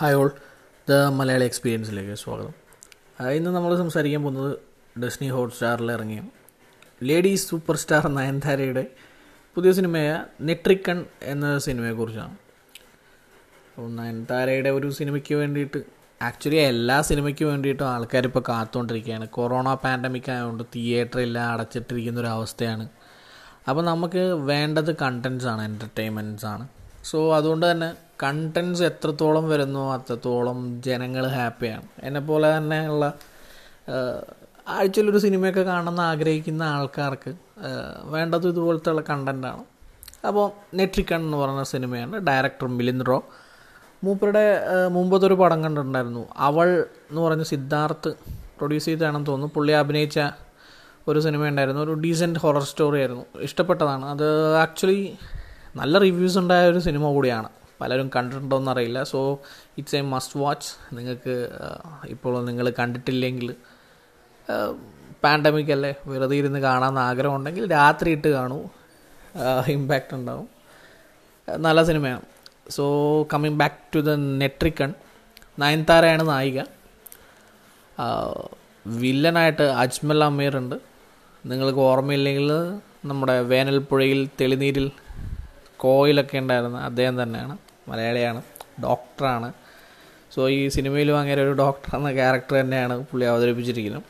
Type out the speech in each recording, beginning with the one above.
Hi all the Malayali എക്സ്പീരിയൻസിലേക്ക് സ്വാഗതം. ഇന്ന് നമ്മൾ സംസാരിക്കാൻ പോകുന്നത് ഡെസ്നി ഹോട്ട്സ്റ്റാറിൽ ഇറങ്ങിയ ലേഡീസ് സൂപ്പർ സ്റ്റാർ നയൻതാരയുടെ പുതിയ സിനിമയായ നെട്രിക്കൺ എന്ന സിനിമയെക്കുറിച്ചാണ്. അപ്പോൾ നയൻതാരയുടെ ഒരു സിനിമയ്ക്ക് വേണ്ടിയിട്ട് ആക്ച്വലി എല്ലാ സിനിമയ്ക്ക് വേണ്ടിയിട്ടും ആൾക്കാർ ഇപ്പോൾ കാത്തുകൊണ്ടിരിക്കുകയാണ്. കൊറോണ പാൻഡമിക് ആയതുകൊണ്ട് തിയേറ്റർ തിയേറ്ററെല്ലാം അടച്ചിട്ടിരിക്കുന്ന ഒരു അവസ്ഥയാണ്. അപ്പോൾ നമുക്ക് വേണ്ടത് കണ്ടൻസ് ആണ് എന്റർടൈൻമെന്റ്സ് ആണ്. സോ അതുകൊണ്ട് തന്നെ കണ്ടൻസ് എത്രത്തോളം വരുന്നോ അത്രത്തോളം ജനങ്ങൾ ഹാപ്പിയാണ് എന്നെപ്പോലെ തന്നെയുള്ള ആഴ്ചയിലൊരു സിനിമയൊക്കെ കാണണമെന്ന് ആഗ്രഹിക്കുന്ന ആൾക്കാർക്ക് വേണ്ടത് ഇതുപോലത്തെ ഉള്ള കണ്ടന്റാണ് അപ്പോൾ നെട്രിക്കൺ എന്ന് പറയുന്ന സിനിമയാണ് ഡയറക്ടർ മിലിന്ദ് റോ. മൂപ്പരുടെ മുമ്പത്തെ ഒരു പടം കണ്ടിട്ടുണ്ടായിരുന്നു. അവൾ എന്ന് പറഞ്ഞ സിദ്ധാർത്ഥ് പ്രൊഡ്യൂസ് ചെയ്തതാണെന്ന് തോന്നുന്നു. പുള്ളി അഭിനയിച്ച ഒരു സിനിമ ഉണ്ടായിരുന്നു ഒരു ഡീസന്റ് ഹൊറർ സ്റ്റോറി ആയിരുന്നു. ഇഷ്ടപ്പെട്ടതാണ്. അത് ആക്ച്വലി നല്ല റിവ്യൂസ് ഉണ്ടായ ഒരു സിനിമ കൂടിയാണ്. പലരും കണ്ടിട്ടുണ്ടോയെന്ന് അറിയില്ല so it's a must watch നിങ്ങൾക്ക് ആ, ഇപ്പോൾ നിങ്ങൾ കണ്ടിട്ടില്ലെങ്കിൽ പാൻഡമിക് അല്ലേ വെറുതെ ഇരുന്ന് കാണാമെന്ന് ആഗ്രഹം ഉണ്ടെങ്കിൽ രാത്രി ഇട്ട് കാണൂ ഇമ്പാക്റ്റ് ഉണ്ടാവും നല്ല സിനിമയാണ്. So coming back to the Netrikann നയൻതാരയാണ് നായിക. വില്ലനായിട്ട് അജ്മൽ അമീർ ഉണ്ട്. നിങ്ങൾക്ക് ഓർമ്മയില്ലെങ്കിൽ നമ്മുടെ വേനൽപ്പുഴയിൽ തെളിനീരിൽ കോയിലൊക്കെ ഉണ്ടായിരുന്ന അദ്ദേഹം തന്നെയാണ്. മലയാളിയാണ് ഡോക്ടറാണ്. സോ ഈ സിനിമയിലും അങ്ങനെ ഒരു ഡോക്ടർ എന്ന ക്യാരക്ടർ തന്നെയാണ് പുള്ളി അവതരിപ്പിച്ചിരിക്കുന്നത്.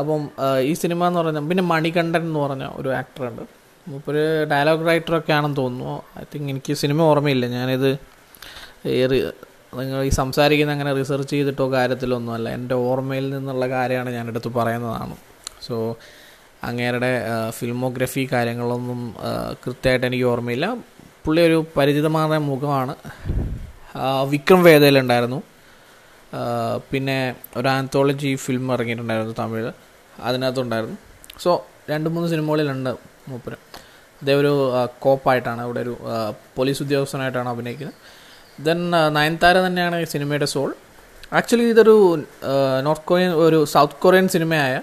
അപ്പം ഈ സിനിമ എന്ന് പറഞ്ഞാൽ പിന്നെ മണികണ്ഠൻ എന്ന് പറഞ്ഞ ഒരു ആക്ടറുണ്ട് മൂപ്പര് ഡയലോഗ് റൈറ്ററൊക്കെ ആണെന്ന് തോന്നുന്നു. ഐ തിങ്ക് എനിക്ക് സിനിമ ഓർമ്മയില്ല. ഞാനിത് നിങ്ങൾ ഈ സംസാരിക്കുന്ന അങ്ങനെ റിസർച്ച് ചെയ്തിട്ടോ കാര്യത്തിലൊന്നുമല്ല എന്റെ ഓർമ്മയിൽ നിന്നുള്ള കാര്യമാണ് ഞാനെടുത്ത് പറയുന്നതാണ്. സോ അങ്ങേരുടെ ഫിൽമോഗ്രഫി കാര്യങ്ങളൊന്നും കൃത്യമായിട്ട് എനിക്ക് ഓർമ്മയില്ല. പുള്ളി ഒരു പരിചിതമായ മുഖമാണ്. വിക്രം വേദയിലുണ്ടായിരുന്നു. പിന്നെ ഒരു ആന്തോളജി ഫിലിം ഇറങ്ങിയിട്ടുണ്ടായിരുന്നു തമിഴ് അതിനകത്തുണ്ടായിരുന്നു. സോ രണ്ട് മൂന്ന് സിനിമകളിലുണ്ട് മൂപ്പര്. അദ്ദേഹം ഒരു കോപ്പായിട്ടാണ് ഇവിടെ ഒരു പോലീസ് ഉദ്യോഗസ്ഥനായിട്ടാണ് അഭിനയിക്കുന്നത്. ദെൻ നയൻതാര തന്നെയാണ് ഈ സിനിമയുടെ സോൾ ആക്ച്വലി ഇതൊരു നോർത്ത് കൊറിയൻ ഒരു സൗത്ത് കൊറിയൻ സിനിമയായ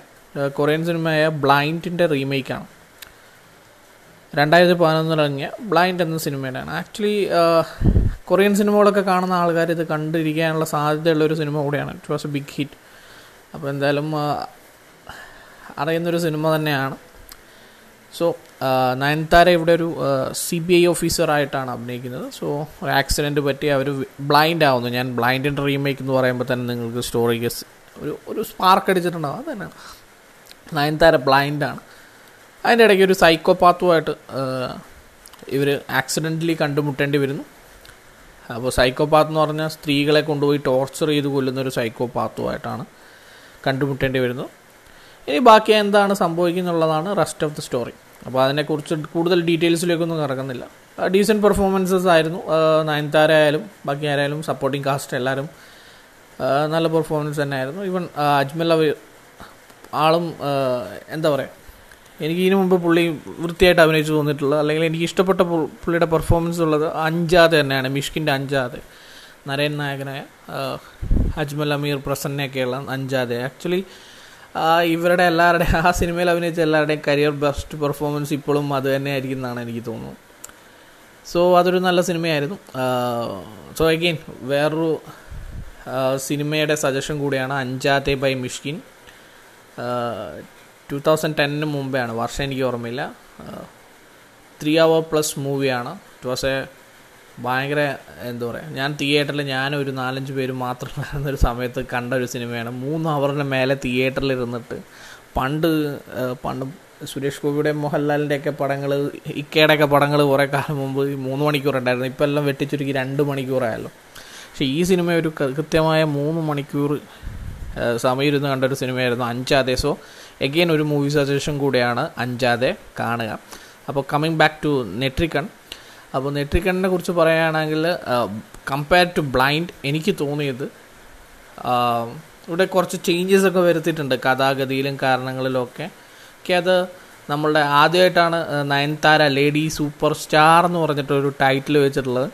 കൊറിയൻ സിനിമയായ ബ്ലൈൻഡിന്റെ റീമേക്കാണ് രണ്ടായിരത്തി പതിനൊന്നിൽ ഇറങ്ങിയ ബ്ലൈൻഡ് എന്ന സിനിമയുടെയാണ്. ആക്ച്വലി കൊറിയൻ സിനിമകളൊക്കെ കാണുന്ന ആൾക്കാർ ഇത് കണ്ടിരിക്കാനുള്ള സാധ്യതയുള്ള ഒരു സിനിമ കൂടിയാണ്. It was a big hit അപ്പോൾ എന്തായാലും ആ, അറിയുന്നൊരു സിനിമ തന്നെയാണ്. സോ നയൻതാര ഇവിടെ ഒരു സി ബി ഐ ഓഫീസറായിട്ടാണ് അഭിനയിക്കുന്നത്. സോ ഒരു ആക്സിഡന്റ് പറ്റി അവർ ബ്ലൈൻഡ് ആവുന്നു. ഞാൻ ബ്ലൈൻഡിന്റെ റീമേക്ക് എന്ന് പറയുമ്പോൾ തന്നെ നിങ്ങൾക്ക് സ്റ്റോറിക്ക് ഒരു ഒരു സ്പാർക്ക് അടിച്ചിട്ടുണ്ടാവും. അത് നയൻതാര ബ്ലൈൻഡാണ് അതിന്റെ ഇടയ്ക്ക് ഒരു സൈക്കോപാത്തുമായിട്ട് ഇവർ ആക്സിഡന്റലി കണ്ടുമുട്ടേണ്ടി വരുന്നു. അപ്പോൾ സൈക്കോപാത്ത് എന്ന് പറഞ്ഞാൽ സ്ത്രീകളെ കൊണ്ടുപോയി ടോർച്ചർ ചെയ്ത് കൊല്ലുന്ന ഒരു സൈക്കോപാത്തുമായിട്ടാണ് കണ്ടുമുട്ടേണ്ടി വരുന്നത് ഇനി ബാക്കി എന്താണ് സംഭവിക്കുന്നുള്ളതാണ് റെസ്റ്റ് ഓഫ് ദി സ്റ്റോറി അപ്പോൾ അതിനെക്കുറിച്ച് കൂടുതൽ ഡീറ്റെയിൽസിലേക്കൊന്നും കിടക്കുന്നില്ല ഡീസന്റ് പെർഫോമൻസസ് ആയിരുന്നു. നയൻതാര ആയാലും ബാക്കി ആരായാലും സപ്പോർട്ടിങ് കാസ്റ്റ് എല്ലാവരും നല്ല പെർഫോമൻസ് തന്നെയായിരുന്നു. ഈവൻ അജ്മൽ ആളും എന്താ പറയുക എനിക്ക് ഇതിനു മുമ്പ് പുള്ളി വൃത്തിയായിട്ട് അഭിനയിച്ചു തോന്നിയിട്ടുള്ളത് അല്ലെങ്കിൽ എനിക്ക് ഇഷ്ടപ്പെട്ട പുള്ളിയുടെ പെർഫോമൻസ് ഉള്ളത് അഞ്ചാതെ തന്നെയാണ് മിഷ്കിന്റെ അഞ്ചാതെ. നരേൻ നായകനായ അജ്മൽ അമീർ പ്രസന്നയൊക്കെയുള്ള അഞ്ചാതെ. ആക്ച്വലി ഇവരുടെ എല്ലാവരുടെയും ആ സിനിമയിൽ അഭിനയിച്ച എല്ലാവരുടെയും കരിയർ ബെസ്റ്റ് പെർഫോമൻസ് ഇപ്പോഴും അത് തന്നെയായിരിക്കും എന്നാണ് എനിക്ക് തോന്നുന്നത്. സോ അതൊരു നല്ല സിനിമയായിരുന്നു. സോ അഗെയിൻ വേറൊരു സിനിമയുടെ സജഷൻ കൂടിയാണ് Anjathe by Mysskin. Two thousand ടെന്നിന് ആണ് വർഷം എനിക്ക് ഓർമ്മയില്ല. ത്രീ അവർ പ്ലസ് മൂവിയാണ് ഇറ്റ് വാസ് എ ഭയങ്കര എന്താ പറയുക ഞാൻ തിയേറ്ററിൽ ഞാൻ ഒരു നാലഞ്ച് പേര് മാത്രം വരുന്ന ഒരു സമയത്ത് കണ്ട ഒരു സിനിമയാണ്. മൂന്ന് അവറിന് മേലെ തിയേറ്ററിൽ ഇരുന്നിട്ട് പണ്ട് പണ്ട് സുരേഷ് ഗോപിയുടെ മോഹൻലാലിന്റെയൊക്കെ പടങ്ങൾ ഇക്കയുടെയൊക്കെ പടങ്ങൾ കുറേ കാലം മുമ്പ് മൂന്ന് മണിക്കൂർ ഉണ്ടായിരുന്നു. ഇപ്പം എല്ലാം വെട്ടിച്ചുരുക്കി രണ്ട് മണിക്കൂറായല്ലോ പക്ഷേ ഈ സിനിമ ഒരു കൃത്യമായ മൂന്ന് മണിക്കൂർ സമയം ഇരുന്ന് കണ്ടൊരു സിനിമയായിരുന്നു അഞ്ചാദേശോ എഗെയിൻ ഒരു മൂവി സജഷൻ കൂടെയാണ് അഞ്ചാതെ കാണുക. അപ്പോൾ കമ്മിങ് ബാക്ക് ടു നെട്രിക്കൺ അപ്പോൾ നെട്രിക്കണിനെ കുറിച്ച് പറയുകയാണെങ്കിൽ കമ്പയർ ടു ബ്ലൈൻഡ് എനിക്ക് തോന്നിയത് ഇവിടെ കുറച്ച് ചേഞ്ചസ് ഒക്കെ വരുത്തിയിട്ടുണ്ട്. കഥാഗതിയിലും കാരണങ്ങളിലൊക്കെ ഒക്കെ. അത് നമ്മളുടെ ആദ്യമായിട്ടാണ് നയൻതാര ലേഡി സൂപ്പർ സ്റ്റാർ എന്ന് പറഞ്ഞിട്ട് ഒരു ടൈറ്റിൽ വെച്ചിട്ടുള്ളത്.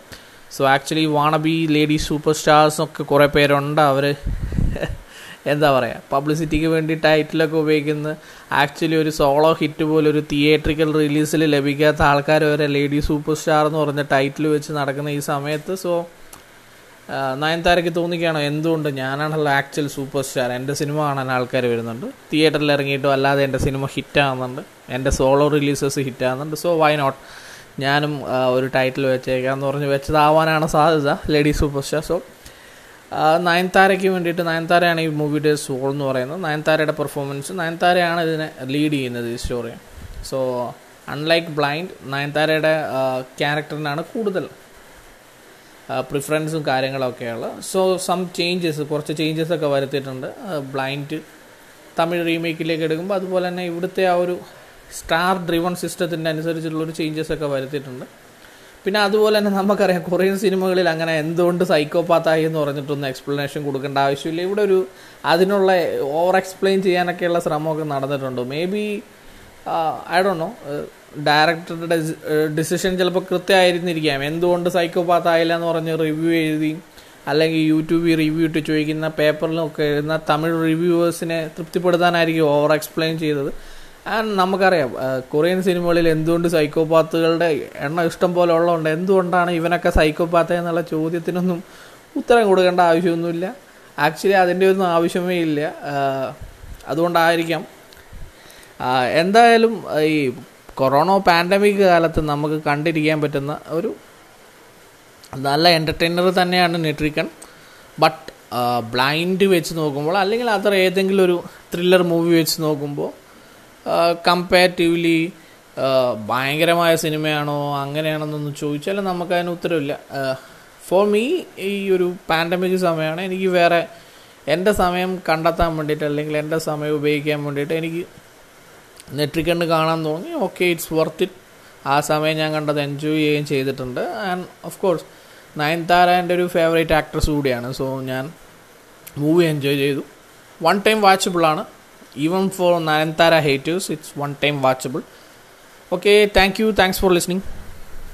So actually wannabe lady superstars ഒക്കെ കുറേ പേരുണ്ട്. അവർ എന്താ പറയുക പബ്ലിസിറ്റിക്ക് വേണ്ടി ടൈറ്റിലൊക്കെ ഉപയോഗിക്കുന്ന ആക്ച്വലി ഒരു സോളോ ഹിറ്റ് പോലെ ഒരു തിയേറ്ററിക്കൽ റിലീസിൽ ലഭിക്കാത്ത ആൾക്കാർ വരെ ലേഡി സൂപ്പർ സ്റ്റാർ എന്ന് പറഞ്ഞ ടൈറ്റിൽ വെച്ച് നടക്കുന്ന ഈ സമയത്ത് സോ നയൻതാരയ്ക്ക് തോന്നിക്കുകയാണോ എന്തുകൊണ്ട് ഞാനാണല്ലോ ആക്ച്വൽ സൂപ്പർ സ്റ്റാർ എന്റെ സിനിമ കാണാൻ ആൾക്കാർ വരുന്നുണ്ട്. തിയേറ്ററിൽ ഇറങ്ങിയിട്ടും അല്ലാതെ എന്റെ സിനിമ ഹിറ്റാകുന്നുണ്ട് എന്റെ സോളോ റിലീസസ് ഹിറ്റാകുന്നുണ്ട് സോ വൈ നോട്ട് ഞാനും ഒരു ടൈറ്റിൽ വെച്ചേക്കാം എന്ന് പറഞ്ഞ് വെച്ചതാവാനാണ് സാധ്യത ലേഡി സൂപ്പർ സ്റ്റാർ സോ നയൻതാരയ്ക്ക് വേണ്ടിയിട്ട് നയൻതാരയാണ് ഈ മൂവിയുടെ സോൾ എന്ന് പറയുന്നത്. നയൻതാരയുടെ പെർഫോമൻസ് നയൻതാരയാണ് ഇതിനെ ലീഡ് ചെയ്യുന്നത് ഈ സ്റ്റോറി സോ അൺലൈക്ക് ബ്ലൈൻഡ് നയൻതാരയുടെ ക്യാരക്ടറിനാണ് കൂടുതൽ പ്രിഫറൻസും കാര്യങ്ങളൊക്കെയുള്ള. സോ സം ചേഞ്ചസ് കുറച്ച് ചേഞ്ചസ് ഒക്കെ വരുത്തിയിട്ടുണ്ട്. ബ്ലൈൻഡ് തമിഴ് റീമേക്കിലേക്ക് എടുക്കുമ്പോൾ അതുപോലെ തന്നെ ഇവിടുത്തെ ആ ഒരു സ്റ്റാർ ഡ്രിവൺ സിസ്റ്റത്തിന്റെ അനുസരിച്ചുള്ളൊരു ചേഞ്ചസ് ഒക്കെ വരുത്തിയിട്ടുണ്ട്. പിന്നെ അതുപോലെ തന്നെ നമുക്കറിയാം കൊറിയൻ സിനിമകളിൽ അങ്ങനെ എന്തുകൊണ്ട് സൈക്കോപാത്തായി എന്ന് പറഞ്ഞിട്ടൊന്നും എക്സ്പ്ലനേഷൻ കൊടുക്കേണ്ട ആവശ്യമില്ല. ഇവിടെ ഒരു അതിനുള്ള ഓവർ എക്സ്പ്ലെയിൻ ചെയ്യാനൊക്കെയുള്ള ശ്രമമൊക്കെ നടന്നിട്ടുണ്ട്. മേ ബി ഐ ഡോ നോ ഡയറക്ടറുടെ ഡിസിഷൻ ചിലപ്പോൾ കൃത്യമായിരുന്നിരിക്കാം. എന്തുകൊണ്ട് സൈക്കോപാത്ത് ആയില്ല എന്ന് പറഞ്ഞ് റിവ്യൂ എഴുതി അല്ലെങ്കിൽ യൂട്യൂബിൽ റിവ്യൂ ഇട്ട് ചോദിക്കുന്ന പേപ്പറിലൊക്കെ എഴുതുന്ന തമിഴ് റിവ്യൂവേഴ്സിനെ തൃപ്തിപ്പെടുത്താനായിരിക്കും ഓവർ എക്സ്പ്ലെയിൻ ചെയ്തത്. നമുക്കറിയാം. കൊറിയൻ സിനിമകളിൽ എന്തുകൊണ്ട് സൈക്കോപാത്തുകളുടെ എണ്ണം ഇഷ്ടം പോലെ ഉള്ളതുകൊണ്ട് എന്തുകൊണ്ടാണ് ഇവനൊക്കെ സൈക്കോപാത്ത എന്നുള്ള ചോദ്യത്തിനൊന്നും ഉത്തരം കൊടുക്കേണ്ട ആവശ്യമൊന്നുമില്ല. ആക്ച്വലി അതിന്റെ ഒന്നും ആവശ്യമേ ഇല്ല. അതുകൊണ്ടായിരിക്കാം. എന്തായാലും ഈ കൊറോണ പാൻഡമിക് കാലത്ത് നമുക്ക് കണ്ടിരിക്കാൻ പറ്റുന്ന ഒരു നല്ല എന്റർടൈനർ തന്നെയാണ് നെട്രിക്കൺ. ബട്ട് ബ്ലൈൻഡ് വെച്ച് നോക്കുമ്പോൾ അല്ലെങ്കിൽ അതർ ഏതെങ്കിലും ഒരു ത്രില്ലർ മൂവി വെച്ച് നോക്കുമ്പോൾ കമ്പാരിറ്റീവ്ലി ഭയങ്കരമായ സിനിമയാണോ അങ്ങനെയാണെന്നൊന്നും ചോദിച്ചാൽ നമുക്കതിന് ഉത്തരവില്ല. ഫോർ മീ ഈ ഒരു പാൻഡമിക് സമയമാണ് എനിക്ക് വേറെ എന്റെ സമയം കണ്ടെത്താൻ വേണ്ടിയിട്ട് അല്ലെങ്കിൽ എന്റെ സമയം ഉപയോഗിക്കാൻ വേണ്ടിയിട്ട് എനിക്ക് നെറ്റിക്കണ്ട് കാണാൻ തോന്നി. ഓക്കെ ഇറ്റ്സ് വർത്ത് ഇറ്റ് ആ സമയം ഞാൻ കണ്ടത് എൻജോയ് ചെയ്യുകയും ചെയ്തിട്ടുണ്ട്. ആൻഡ് ഓഫ് കോഴ്സ് നയൻതാര എന്റെ ഒരു ഫേവറേറ്റ് ആക്ട്രസ് കൂടിയാണ്. സോ ഞാൻ മൂവി എൻജോയ് ചെയ്തു. One time watchable even for Narantara haters it's one time watchable. Okay thank you. Thanks for listening.